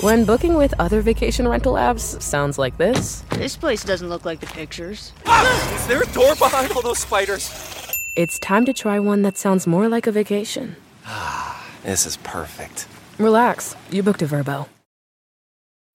When booking with other vacation rental apps sounds like this. This place doesn't look like the pictures. Ah! Is there a door behind all those spiders? It's time to try one that sounds more like a vacation. Ah, this is perfect. Relax, you booked a Vrbo.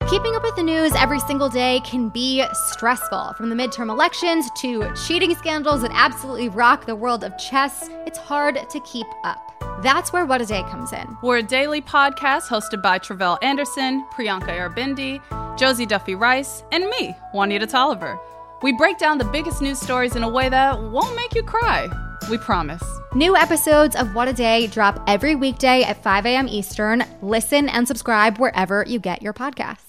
Keeping up with the news every single day can be stressful. From the midterm elections to cheating scandals that absolutely rock the world of chess, it's hard to keep up. That's where What a Day comes in. We're a daily podcast hosted by Tre'vell Anderson, Priyanka Aribindi, Josie Duffy Rice, and me, Juanita Tolliver. We break down the biggest news stories in a way that won't make you cry. We promise. New episodes of What a Day drop every weekday at 5 a.m. Eastern. Listen and subscribe wherever you get your podcasts.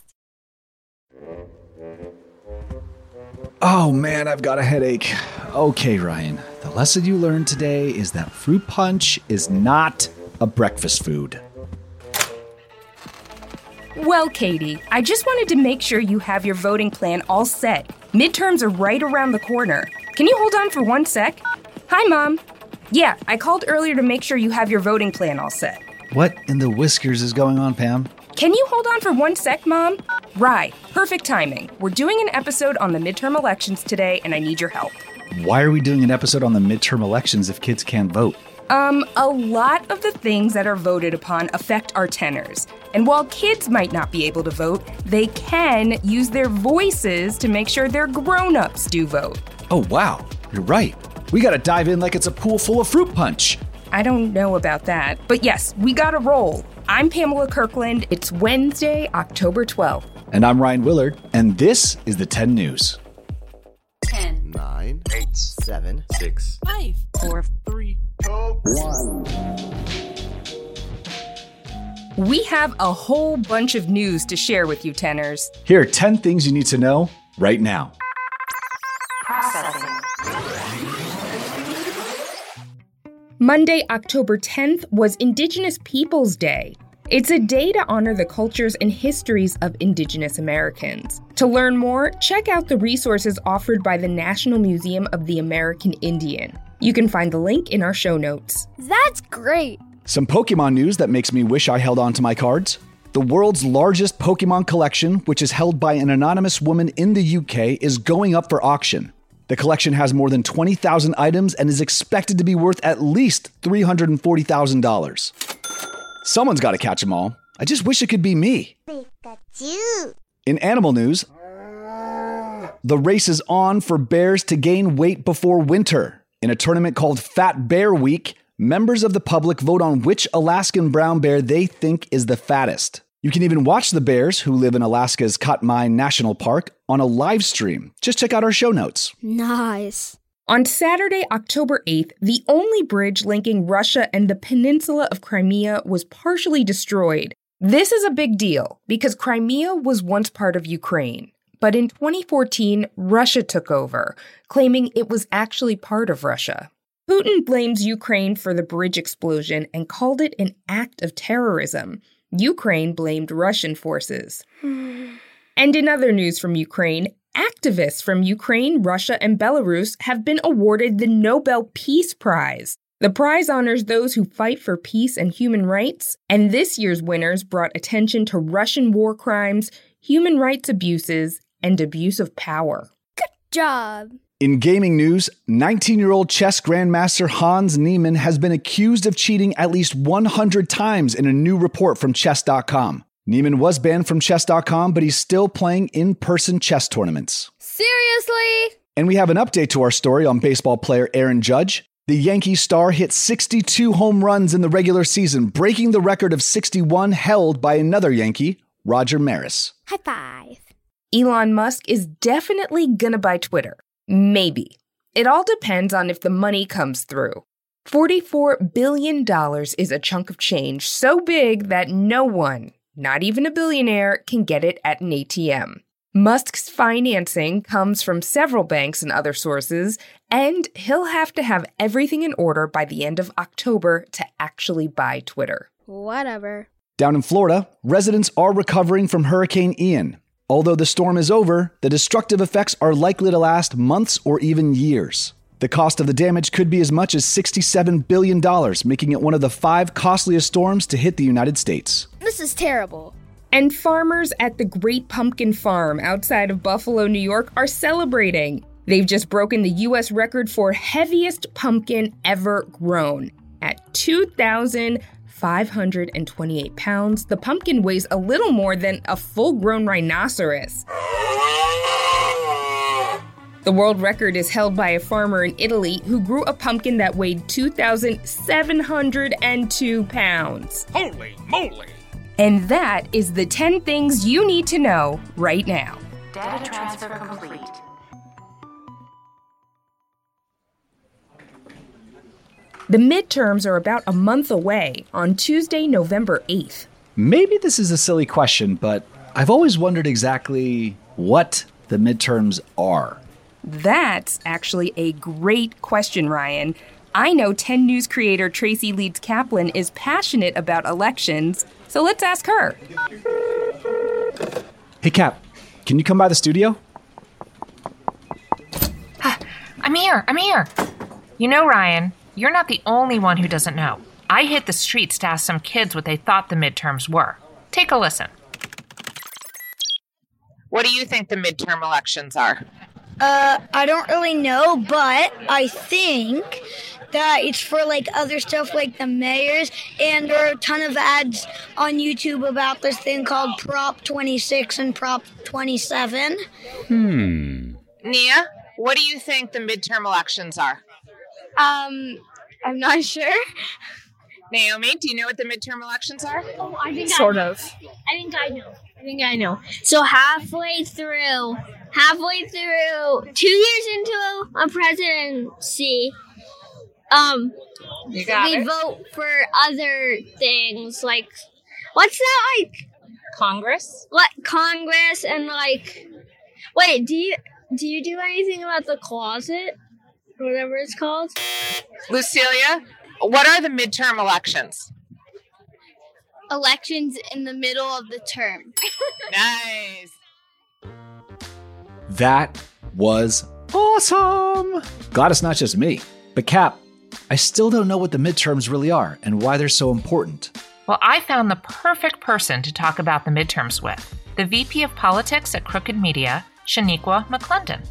Oh man, I've got a headache. Okay, Ryan. The lesson you learned today is that fruit punch is not a breakfast food. Well, Katie, I just wanted to make sure you have your voting plan all set. Midterms are right around the corner. Can you hold on for one sec? Hi, Mom. Yeah, I called earlier to make sure you have your voting plan all set. What in the whiskers is going on, Pam? Can you hold on for one sec, Mom? Right, perfect timing. We're doing an episode on the midterm elections today, and I need your help. Why are we doing an episode on the midterm elections if kids can't vote? Um, a lot of the things that are voted upon affect our tenors. And while kids might not be able to vote, they can use their voices to make sure their grown ups do vote. Oh, wow. You're right. We gotta dive in like it's a pool full of fruit punch. I don't know about that. But yes, we gotta roll. I'm Pamela Kirkland. It's Wednesday, October 12th. And I'm Ryan Willard, and this is the 10 News. 10, 9, 8, 7, 6, 5, 4, 3, 2, 1. We have a whole bunch of news to share with you, tenors. Here are 10 things you need to know right now. Monday, October 10th was Indigenous Peoples Day. It's a day to honor the cultures and histories of Indigenous Americans. To learn more, check out the resources offered by the National Museum of the American Indian. You can find the link in our show notes. That's great! Some Pokemon news that makes me wish I held on to my cards. The world's largest Pokemon collection, which is held by an anonymous woman in the UK, is going up for auction. The collection has more than 20,000 items and is expected to be worth at least $340,000. Someone's got to catch them all. I just wish it could be me. In animal news, the race is on for bears to gain weight before winter. In a tournament called Fat Bear Week, members of the public vote on which Alaskan brown bear they think is the fattest. You can even watch the bears who live in Alaska's Katmai National Park on a live stream. Just check out our show notes. Nice. On Saturday, October 8th, the only bridge linking Russia and the peninsula of Crimea was partially destroyed. This is a big deal because Crimea was once part of Ukraine. But in 2014, Russia took over, claiming it was actually part of Russia. Putin blames Ukraine for the bridge explosion and called it an act of terrorism. Ukraine blamed Russian forces. and in other news from Ukraine, activists from Ukraine, Russia, and Belarus have been awarded the Nobel Peace Prize. The prize honors those who fight for peace and human rights, and this year's winners brought attention to Russian war crimes, human rights abuses, and abuse of power. Good job. In gaming news, 19 year old chess grandmaster Hans Niemann has been accused of cheating at least 100 times in a new report from Chess.com. Niemann was banned from Chess.com, but he's still playing in person chess tournaments. Seriously? And we have an update to our story on baseball player Aaron Judge. The Yankee star hit 62 home runs in the regular season, breaking the record of 61 held by another Yankee, Roger Maris. High five. Elon Musk is definitely gonna buy Twitter. Maybe. It all depends on if the money comes through. $44 billion is a chunk of change so big that no one, not even a billionaire, can get it at an ATM. Musk's financing comes from several banks and other sources, and he'll have to have everything in order by the end of October to actually buy Twitter. Whatever. Down in Florida, residents are recovering from Hurricane Ian. Although the storm is over, the destructive effects are likely to last months or even years. The cost of the damage could be as much as $67 billion, making it one of the five costliest storms to hit the United States. This is terrible. And farmers at the Great Pumpkin Farm outside of Buffalo, New York are celebrating. They've just broken the US record for heaviest pumpkin ever grown. At 2,528 pounds, the pumpkin weighs a little more than a full grown rhinoceros. The world record is held by a farmer in Italy who grew a pumpkin that weighed 2,702 pounds. Holy moly! And that is the 10 things you need to know right now. Data transfer complete. The midterms are about a month away on Tuesday, November 8th. Maybe this is a silly question, but I've always wondered exactly what the midterms are. That's actually a great question, Ryan. I know 10 News creator Tracy Leeds Kaplan is passionate about elections, so let's ask her. Hey, Cap, can you come by the studio? I'm here, I'm here. You know, Ryan, you're not the only one who doesn't know. I hit the streets to ask some kids what they thought the midterms were. Take a listen. What do you think the midterm elections are? Uh, I don't really know, but I think that it's for like other stuff like the mayors, and there are a ton of ads on YouTube about this thing called Prop 26 and Prop 27. Hmm. Nia, what do you think the midterm elections are? Um, I'm not sure. Naomi, do you know what the midterm elections are? Oh, I think Sort I, of. I think I know. I think I know. So halfway through, halfway through, two years into a presidency, um, You got they it. vote for other things like what's that like? Congress? What Congress and like? Wait, do you do you do anything about the closet, or whatever it's called? Lucilia, what are the midterm elections? Elections in the middle of the term. Nice. That was awesome. Glad it's not just me. But, Cap, I still don't know what the midterms really are and why they're so important. Well, I found the perfect person to talk about the midterms with the VP of Politics at Crooked Media, Shaniqua McClendon.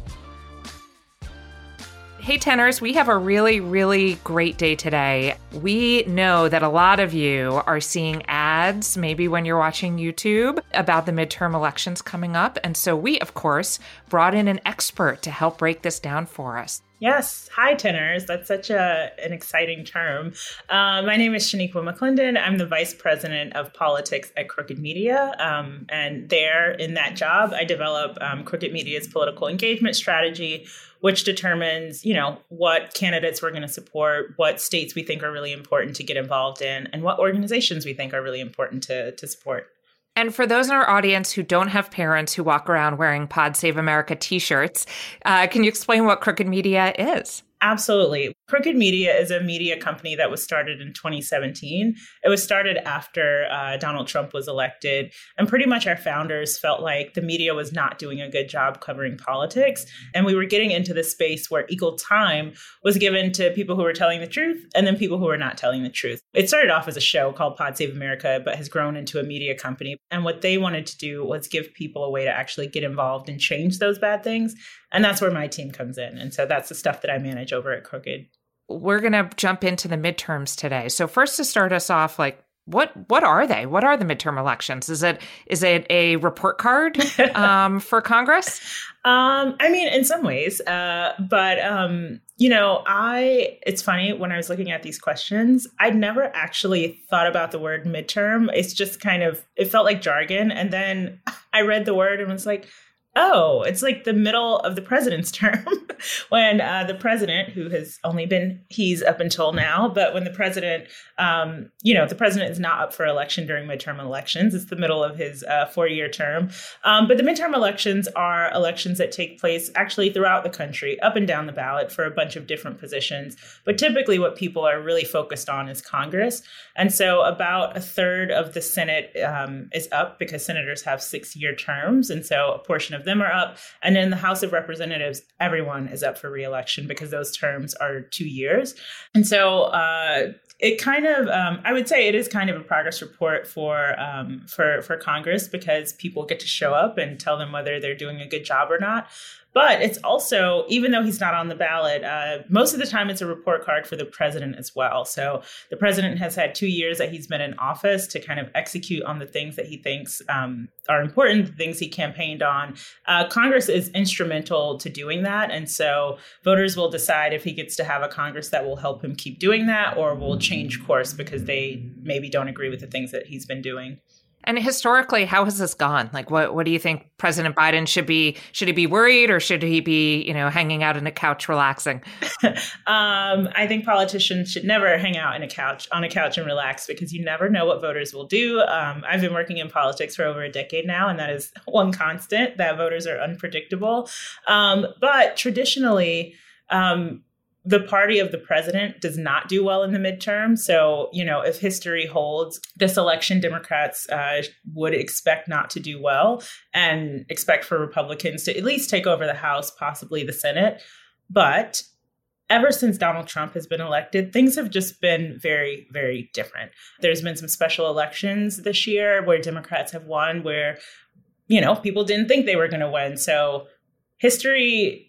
Hey, tenors, we have a really, really great day today. We know that a lot of you are seeing ads, maybe when you're watching YouTube, about the midterm elections coming up. And so we, of course, brought in an expert to help break this down for us. Yes. Hi, tenors. That's such a an exciting term. Uh, my name is Shaniqua McClendon. I'm the vice president of politics at Crooked Media. Um, and there, in that job, I develop um, Crooked Media's political engagement strategy, which determines, you know, what candidates we're going to support, what states we think are really important to get involved in, and what organizations we think are really important to, to support. And for those in our audience who don't have parents who walk around wearing Pod Save America t shirts, uh, can you explain what Crooked Media is? Absolutely. Crooked Media is a media company that was started in 2017. It was started after uh, Donald Trump was elected. And pretty much our founders felt like the media was not doing a good job covering politics. And we were getting into the space where equal time was given to people who were telling the truth and then people who were not telling the truth. It started off as a show called Pod Save America, but has grown into a media company. And what they wanted to do was give people a way to actually get involved and change those bad things. And that's where my team comes in. And so that's the stuff that I manage over at Crooked. We're going to jump into the midterms today. So first to start us off like what what are they? What are the midterm elections? Is it is it a report card um, for Congress? Um, I mean, in some ways, uh, but um, you know, I. It's funny when I was looking at these questions, I'd never actually thought about the word midterm. It's just kind of it felt like jargon, and then I read the word and was like, oh, it's like the middle of the president's term when uh, the president, who has only been he's up until now, but when the president, um, you know, the president is not up for election during midterm elections. It's the middle of his uh, four year term. Um, but the midterm elections are elections that take place actually throughout the country, up and down the ballot for a bunch of different positions. But typically, what people are really focused on is Congress. And so about a third of the Senate um, is up because senators have six year terms. And so a portion of them are up. And in the House of Representatives, everyone is up for reelection because those terms are two years. And so uh, it kind of um, I would say it is kind of a progress report for um, for for Congress because people get to show up and tell them whether they're doing a good job or not. But it's also, even though he's not on the ballot, uh, most of the time it's a report card for the president as well. So the president has had two years that he's been in office to kind of execute on the things that he thinks um, are important, the things he campaigned on. Uh, Congress is instrumental to doing that. And so voters will decide if he gets to have a Congress that will help him keep doing that or will change course because they maybe don't agree with the things that he's been doing. And historically, how has this gone? Like, what what do you think President Biden should be? Should he be worried, or should he be, you know, hanging out in a couch relaxing? um, I think politicians should never hang out in a couch on a couch and relax because you never know what voters will do. Um, I've been working in politics for over a decade now, and that is one constant that voters are unpredictable. Um, but traditionally. Um, the party of the president does not do well in the midterm. So, you know, if history holds, this election, Democrats uh, would expect not to do well and expect for Republicans to at least take over the House, possibly the Senate. But ever since Donald Trump has been elected, things have just been very, very different. There's been some special elections this year where Democrats have won, where, you know, people didn't think they were going to win. So, history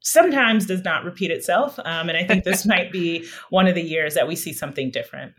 sometimes does not repeat itself. Um, and I think this might be one of the years that we see something different.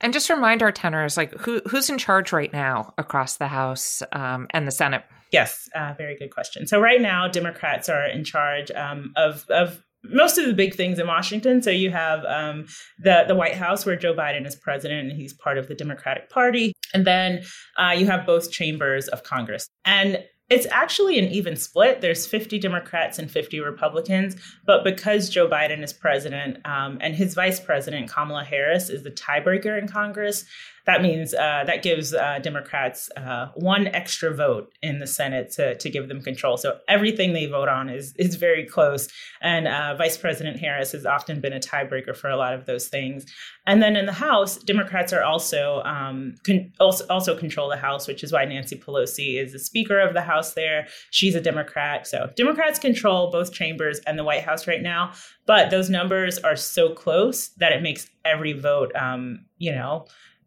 And just remind our tenors, like who who's in charge right now across the House um, and the Senate? Yes, uh, very good question. So right now, Democrats are in charge um, of of most of the big things in Washington. So you have um, the the White House, where Joe Biden is president, and he's part of the Democratic Party, and then uh, you have both chambers of Congress. And it's actually an even split. There's 50 Democrats and 50 Republicans, but because Joe Biden is president um, and his vice president Kamala Harris is the tiebreaker in Congress, that means uh, that gives uh, Democrats uh, one extra vote in the Senate to, to give them control. So everything they vote on is is very close. And uh, Vice President Harris has often been a tiebreaker for a lot of those things. And then in the House, Democrats are also um, con- also, also control the House, which is why Nancy Pelosi is the Speaker of the House. There, she's a Democrat. So Democrats control both chambers and the White House right now. But those numbers are so close that it makes every vote, um, you know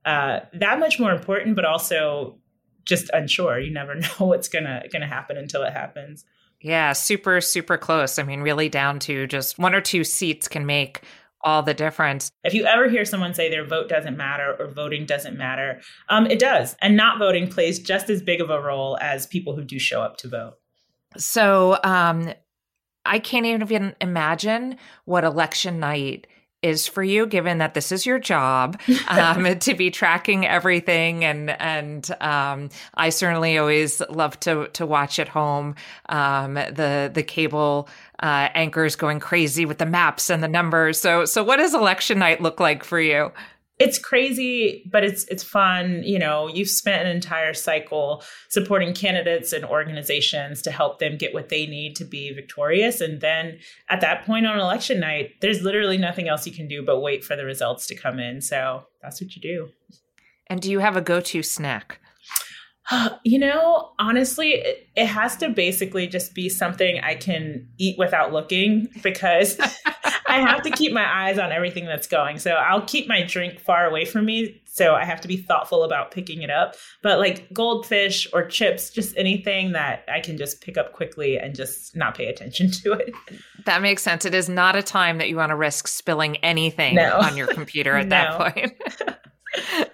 uh, that much more important, but also just unsure. You never know what's gonna gonna happen until it happens. Yeah, super super close. I mean, really down to just one or two seats can make all the difference. If you ever hear someone say their vote doesn't matter or voting doesn't matter, um, it does. And not voting plays just as big of a role as people who do show up to vote. So um, I can't even imagine what election night is for you, given that this is your job um, to be tracking everything, and and um, I certainly always love to to watch at home um, the the cable uh, anchors going crazy with the maps and the numbers. So so what does election night look like for you? It's crazy, but it's it's fun. You know, you've spent an entire cycle supporting candidates and organizations to help them get what they need to be victorious. And then at that point on election night, there's literally nothing else you can do but wait for the results to come in. So that's what you do. And do you have a go-to snack? You know, honestly, it, it, has to basically just be something I can eat without looking because I have to keep my eyes on everything that's going. So I'll keep my drink far away from me. So I have to be thoughtful about picking it up. But like goldfish or chips, just anything that I can just pick up quickly and just not pay attention to it. That makes sense. It is not a time that you want to risk spilling anything no. on your computer at that point.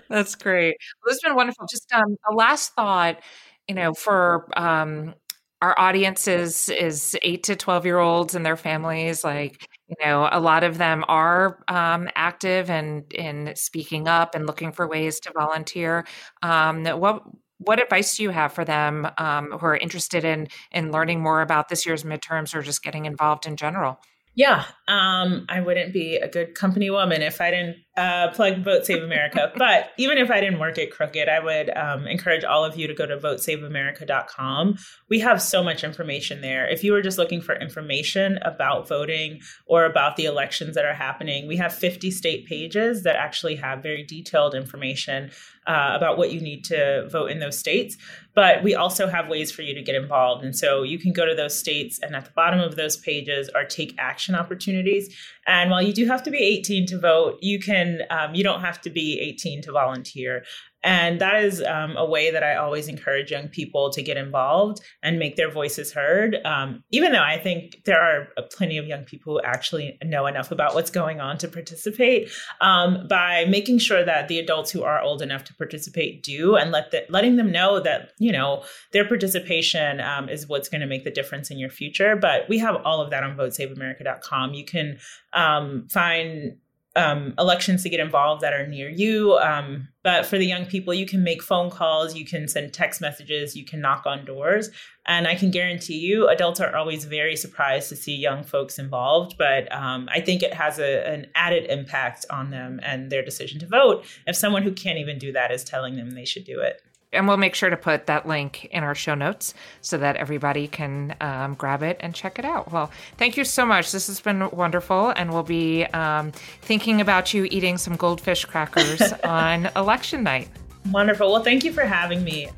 That's great. Well, it's been wonderful. Just um, a last thought, you know, for um, our audience is is eight to twelve year olds and their families. Like, you know, a lot of them are um, active and in speaking up and looking for ways to volunteer. Um, what what advice do you have for them um, who are interested in in learning more about this year's midterms or just getting involved in general? Yeah, um, I wouldn't be a good company woman if I didn't uh, plug Vote Save America. but even if I didn't work at Crooked, I would um, encourage all of you to go to votesaveamerica.com. We have so much information there. If you were just looking for information about voting or about the elections that are happening, we have 50 state pages that actually have very detailed information uh, about what you need to vote in those states. But we also have ways for you to get involved. And so you can go to those states, and at the bottom of those pages are take action opportunities. And while you do have to be 18 to vote, you can um, you don't have to be 18 to volunteer. And that is um, a way that I always encourage young people to get involved and make their voices heard. Um, even though I think there are plenty of young people who actually know enough about what's going on to participate, um, by making sure that the adults who are old enough to participate do, and let the, letting them know that you know their participation um, is what's going to make the difference in your future. But we have all of that on VoteSaveAmerica.com. You can um, find um, elections to get involved that are near you. Um, but for the young people, you can make phone calls, you can send text messages, you can knock on doors. And I can guarantee you, adults are always very surprised to see young folks involved. But um, I think it has a, an added impact on them and their decision to vote if someone who can't even do that is telling them they should do it and we'll make sure to put that link in our show notes so that everybody can um, grab it and check it out. Well, thank you so much. This has been wonderful, and we'll be um, thinking about you eating some goldfish crackers on election night. Wonderful. Well, thank you for having me.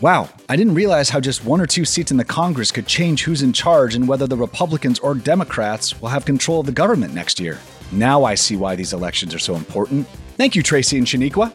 Wow, I didn't realize how just one or two seats in the Congress could change who's in charge and whether the Republicans or Democrats will have control of the government next year. Now I see why these elections are so important. Thank you, Tracy and Shaniqua.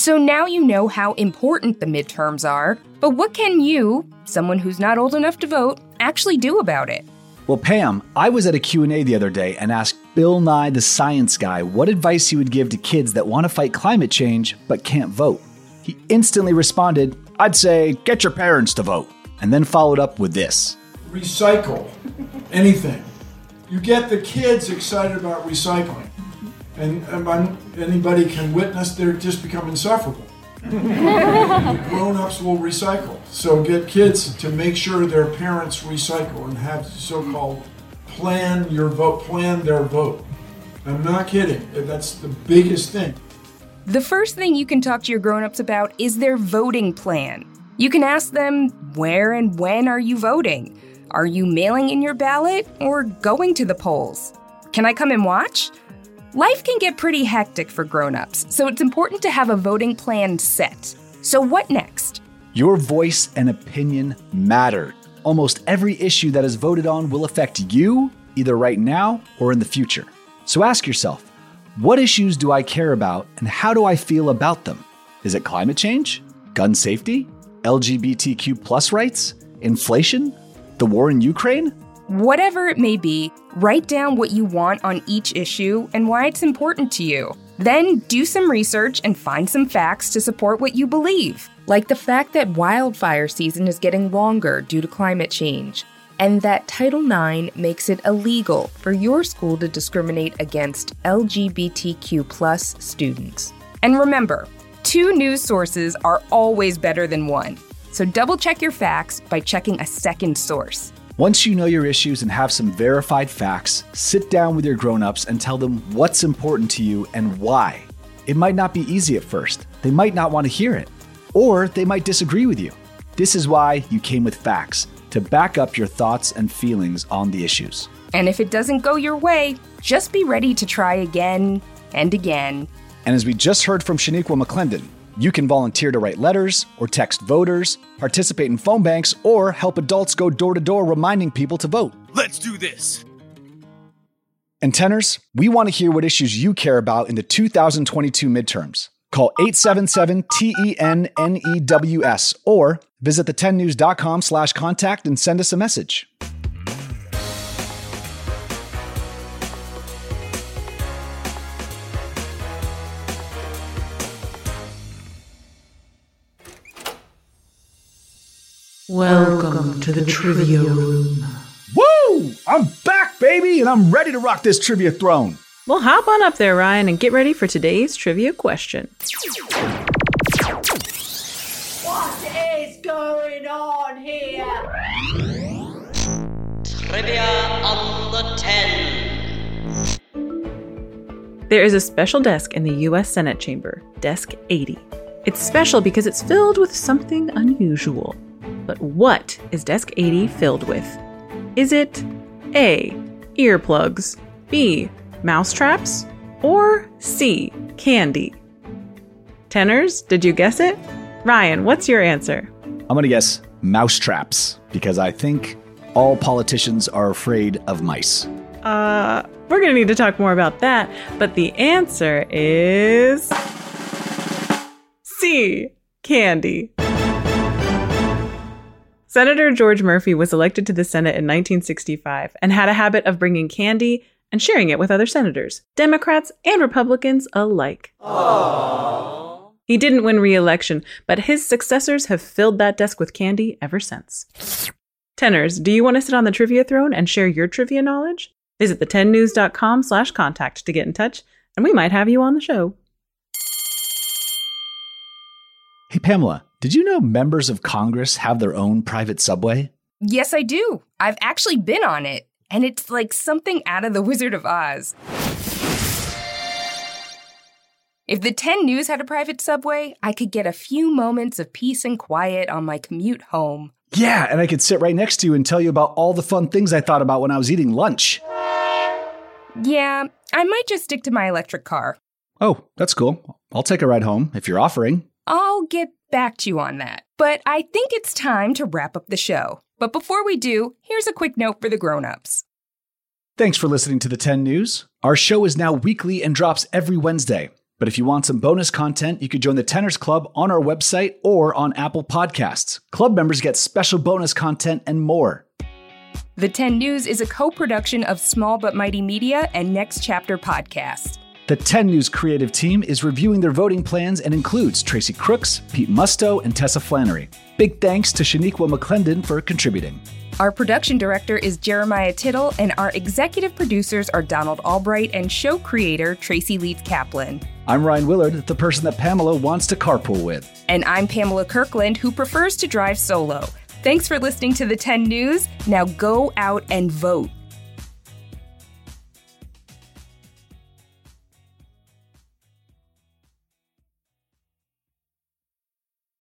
So now you know how important the midterms are, but what can you, someone who's not old enough to vote, actually do about it? Well, Pam, I was at a Q&A the other day and asked Bill Nye the science guy what advice he would give to kids that want to fight climate change but can't vote. He instantly responded, "I'd say get your parents to vote." And then followed up with this. Recycle anything. You get the kids excited about recycling and, and anybody can witness they're just become insufferable. grown-ups will recycle. So get kids to make sure their parents recycle and have so-called plan your vote, plan their vote. I'm not kidding. That's the biggest thing. The first thing you can talk to your grown-ups about is their voting plan. You can ask them, where and when are you voting? Are you mailing in your ballot or going to the polls? Can I come and watch? Life can get pretty hectic for grown-ups, so it's important to have a voting plan set. So what next? Your voice and opinion matter. Almost every issue that is voted on will affect you, either right now or in the future. So ask yourself, what issues do I care about and how do I feel about them? Is it climate change? Gun safety? LGBTQ plus rights? Inflation? The war in Ukraine? Whatever it may be, write down what you want on each issue and why it's important to you. Then do some research and find some facts to support what you believe, like the fact that wildfire season is getting longer due to climate change, and that Title IX makes it illegal for your school to discriminate against LGBTQ students. And remember, two news sources are always better than one. So double check your facts by checking a second source. Once you know your issues and have some verified facts, sit down with your grown-ups and tell them what's important to you and why. It might not be easy at first. They might not want to hear it, or they might disagree with you. This is why you came with facts to back up your thoughts and feelings on the issues. And if it doesn't go your way, just be ready to try again and again. And as we just heard from Shaniqua McClendon, you can volunteer to write letters or text voters, participate in phone banks, or help adults go door to door reminding people to vote. Let's do this! And tenors, we want to hear what issues you care about in the 2022 midterms. Call 877-T-E-N-N-E-W-S or visit the10news.com slash contact and send us a message. Welcome to the trivia room. Woo! I'm back, baby, and I'm ready to rock this trivia throne. Well, hop on up there, Ryan, and get ready for today's trivia question. What is going on here? Trivia on the 10. There is a special desk in the U.S. Senate chamber, Desk 80. It's special because it's filled with something unusual. But what is Desk 80 filled with? Is it A. Earplugs, B. Mousetraps? Or C. Candy? Tenors, did you guess it? Ryan, what's your answer? I'm going to guess mousetraps because I think all politicians are afraid of mice. Uh, we're going to need to talk more about that, but the answer is C. Candy. Senator George Murphy was elected to the Senate in 1965 and had a habit of bringing candy and sharing it with other senators, Democrats and Republicans alike. Aww. He didn't win re election, but his successors have filled that desk with candy ever since. Tenors, do you want to sit on the trivia throne and share your trivia knowledge? Visit the10news.com slash contact to get in touch, and we might have you on the show. Hey, Pamela, did you know members of Congress have their own private subway? Yes, I do. I've actually been on it, and it's like something out of The Wizard of Oz. If the 10 News had a private subway, I could get a few moments of peace and quiet on my commute home. Yeah, and I could sit right next to you and tell you about all the fun things I thought about when I was eating lunch. Yeah, I might just stick to my electric car. Oh, that's cool. I'll take a ride home if you're offering. I'll get back to you on that. But I think it's time to wrap up the show. But before we do, here's a quick note for the grown-ups. Thanks for listening to the 10 News. Our show is now weekly and drops every Wednesday. But if you want some bonus content, you could join the Tenors Club on our website or on Apple Podcasts. Club members get special bonus content and more. The 10 News is a co production of Small But Mighty Media and Next Chapter Podcast. The 10 News creative team is reviewing their voting plans and includes Tracy Crooks, Pete Musto, and Tessa Flannery. Big thanks to Shaniqua McClendon for contributing. Our production director is Jeremiah Tittle, and our executive producers are Donald Albright and show creator Tracy Leeds Kaplan. I'm Ryan Willard, the person that Pamela wants to carpool with. And I'm Pamela Kirkland, who prefers to drive solo. Thanks for listening to the 10 News. Now go out and vote.